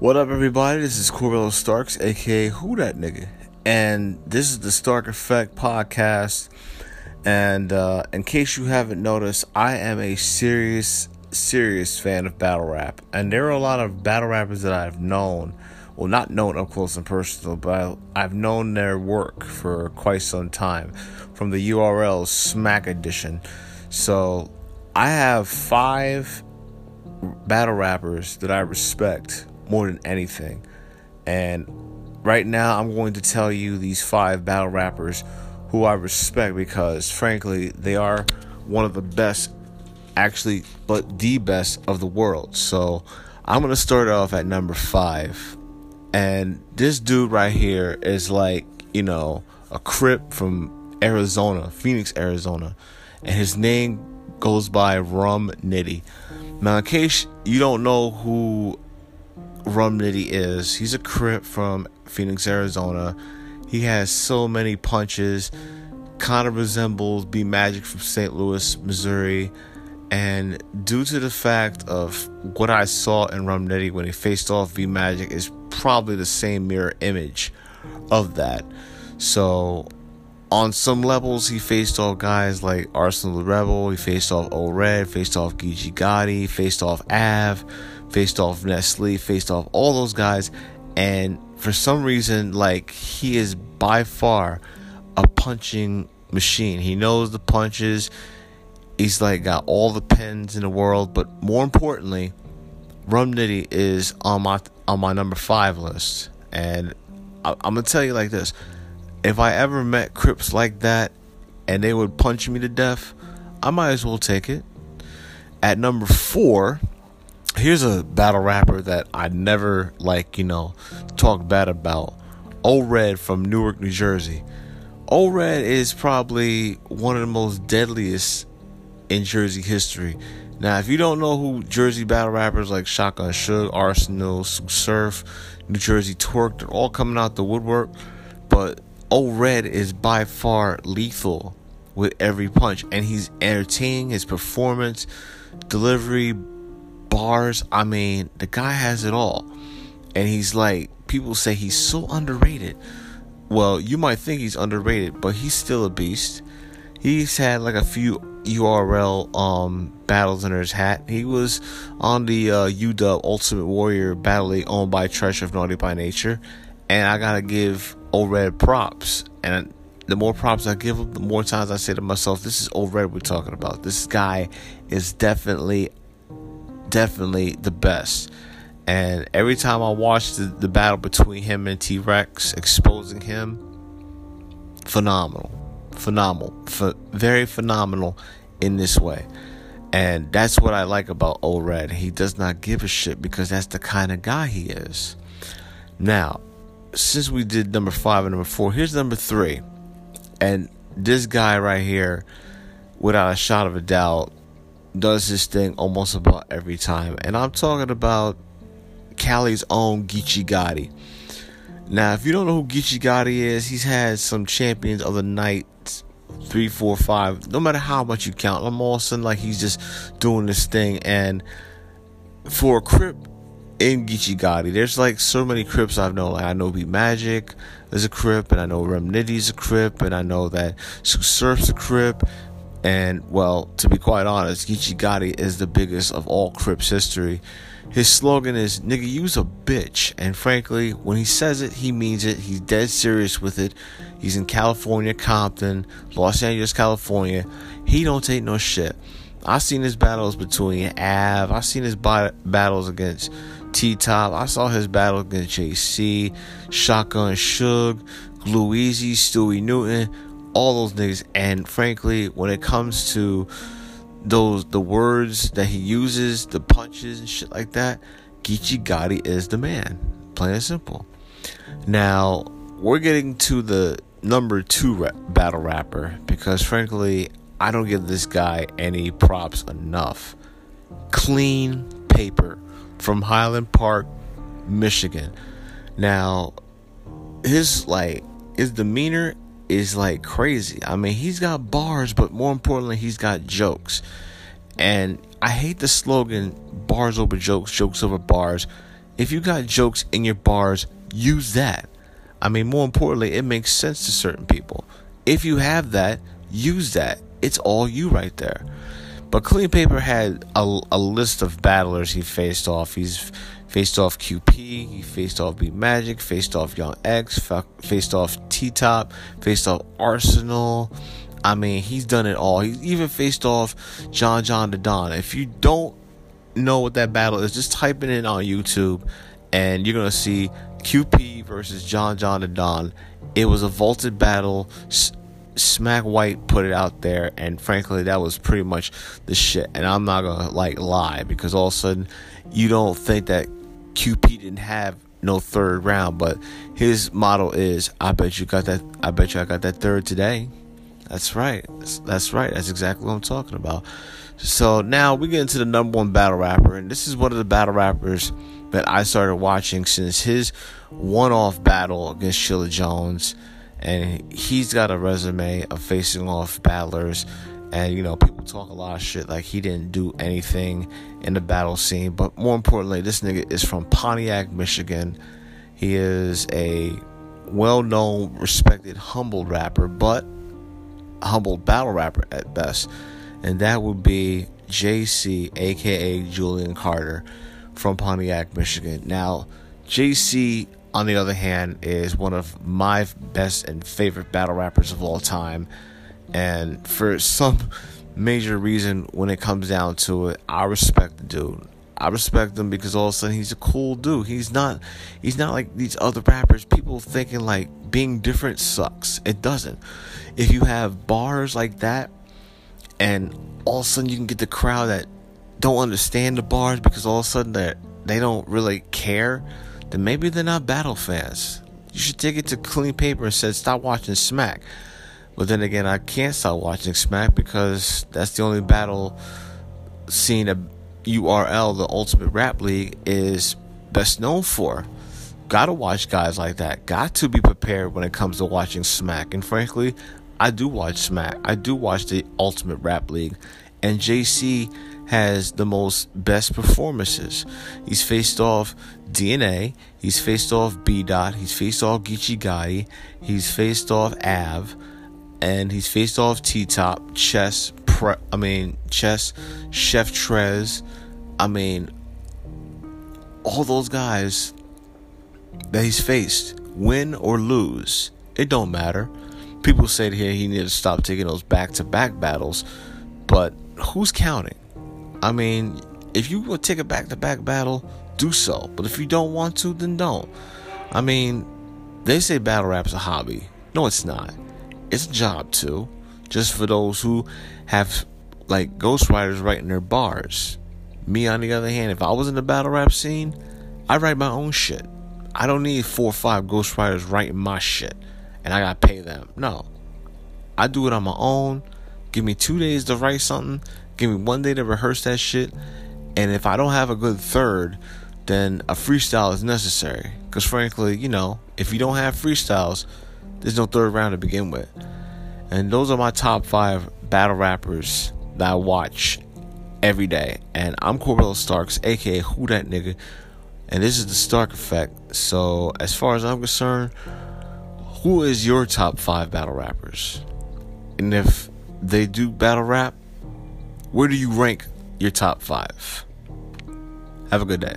What up, everybody? This is Corbello Starks, aka Who That Nigga, and this is the Stark Effect podcast. And uh, in case you haven't noticed, I am a serious, serious fan of battle rap, and there are a lot of battle rappers that I've known, well, not known up close and personal, but I've known their work for quite some time, from the URL Smack Edition. So I have five battle rappers that I respect more than anything. And right now, I'm going to tell you these five battle rappers who I respect because, frankly, they are one of the best, actually, but the best of the world. So I'm going to start off at number five. And this dude right here is like, you know, a Crip from Arizona, Phoenix, Arizona. And his name goes by Rum Nitty. Now, in case you don't know who Rum Nitty is. He's a Crip from Phoenix, Arizona. He has so many punches, kind of resembles B Magic from St. Louis, Missouri. And due to the fact of what I saw in Rum Nitty when he faced off B Magic is probably the same mirror image of that. So on some levels, he faced off guys like Arsenal the Rebel, he faced off O Red, faced off Geechi Gotti, faced off Av, faced off Nestle, faced off all those guys, and for some reason, like he is by far a punching machine. He knows the punches. He's like got all the pens in the world, but more importantly, Rum Nitty is on my on my number five list, and I, I'm gonna tell you like this: if I ever met Crips like that, and they would punch me to death, I might as well take it. At number four, here's a battle rapper that I never like, you know, talk bad about. O Red from Newark, New Jersey. O Red is probably one of the most deadliest in Jersey history. Now, if you don't know who Jersey battle rappers like Shotgun Suge, Arsenal, Surf, New Jersey Twork, they're all coming out the woodwork. But O Red is by far lethal with every punch, and he's entertaining. His performance, delivery, bars. I mean, the guy has it all. And he's like, people say he's so underrated. Well, you might think he's underrated, but he's still a beast. He's had like a few URL um, battles under his hat. He was on the uh, UW Ultimate Warrior Battle League owned by Treach of Naughty by Nature. And I gotta give O-Red props. And the more props I give him, the more times I say to myself, this is O-Red we're talking about. This guy is definitely definitely the best. And every time I watch the, the battle between him and T Rex, exposing him, phenomenal. Phenomenal. Ph- very phenomenal in this way. And that's what I like about O Red. He does not give a shit because that's the kind of guy he is. Now, since we did number five and number four, here's number three. And this guy right here, without a shot of a doubt, does this thing almost about every time. And I'm talking about Cali's own Geechi Gotti. Now, if you don't know who Geechi Gotti is, he's had some champions of the night three, four, five. No matter how much you count, I'm all of a sudden like he's just doing this thing. And for a Crip in Geechi Gotti, there's like so many Crips I've known. Like I know B Magic is a Crip, and I know Rum Nitty's a Crip, and I know that Surf's a Crip, and well, to be quite honest, Geechi Gotti is the biggest of all Crips history. His slogan is "Nigga, you's a bitch," and frankly, when he says it, he means it. He's dead serious with it. He's in California, Compton, Los Angeles, California. He don't take no shit. I've seen his battles between Av. I've seen his battles against T Top. I saw his battle against JC, Shotgun Suge, Glue Stewie Newton all those niggas. And frankly, when it comes to those the words that he uses, the punches and shit like that, Geechi Gotti is the man. Plain and simple. Now we're getting to the number two rap, battle rapper because frankly, I don't give this guy any props enough. Qleen Paper from Highland Park, Michigan. Now, his like his demeanor is like crazy. I mean, he's got bars, but more importantly, he's got jokes. And I hate the slogan bars over jokes, jokes over bars. If you got jokes in your bars, use that. I mean, more importantly, it makes sense to certain people. If you have that, use that. It's all you right there. But Qleen Paper had a, a list of battlers he faced off. He's faced off QP, he faced off B Magic, faced off Young X, faced off T Top, faced off Arsenal. I mean, he's done it all. He even faced off John John the Don. If you don't know what that battle is, just type it in on YouTube and you're gonna see QP versus John John the Don. It was a vaulted battle. Smack White put it out there, and frankly, that was pretty much the shit. And I'm not gonna like lie because all of a sudden, you don't think that QP didn't have no third round, but his motto is, "I bet you got that. I bet you I got that third today." That's right. That's, right. That's exactly what I'm talking about. So now we get into the number one battle rapper, and this is one of the battle rappers that I started watching since his one-off battle against Chilla Jones and he's got a resume of facing off battlers. And you know people talk a lot of shit like he didn't do anything in the battle scene. But more importantly this nigga is from pontiac michigan. He is a well-known respected humble rapper but humbled battle rapper at best. And that would be jc aka julian carter from pontiac michigan. Now jc on the other hand, is one of my best and favorite battle rappers of all time. And for some major reason, when it comes down to it, I respect the dude. I respect him because all of a sudden he's a cool dude. He's not he's not like these other rappers. People thinking like being different sucks. It doesn't. If you have bars like that and all of a sudden you can get the crowd that don't understand the bars because all of a sudden they they don't really care then maybe they're not battle fans. You should take it to Qleen Paper and say, stop watching Smack. But then again, I can't stop watching Smack because that's the only battle scene that URL, the Ultimate Rap League, is best known for. Gotta watch guys like that. Got to be prepared when it comes to watching Smack. And frankly, I do watch Smack. I do watch the Ultimate Rap League. And JC has the most best performances. He's faced off DNA, he's faced off B Dot, he's faced off Geechi Gotti, he's faced off Av, and he's faced off T Top, Chess, Pre- I mean Chess, Chef Trez, I mean all those guys that he's faced, win or lose, it don't matter. People said here he needed to stop taking those back to back battles, but who's counting? I mean, if you would take a back to back battle, do so. But if you don't want to, then don't. I mean, they say battle rap's a hobby. No, it's not. It's a job too. Just for those who have like ghostwriters writing their bars. Me, on the other hand, if I was in the battle rap scene, I write my own shit. I don't need four or five ghostwriters writing my shit and I gotta pay them. No. I do it on my own. Give me two days to write something Give me one day to rehearse that shit. And if I don't have a good third, then a freestyle is necessary. Because frankly, you know, if you don't have freestyles, there's no third round to begin with. And those are my top five battle rappers that I watch every day. And I'm Corbell Starks, aka Who That Nigga. And this is the Stark Effect. So, as far as I'm concerned, who is your top five battle rappers? And if they do battle rap, where do you rank your top five? Have a good day.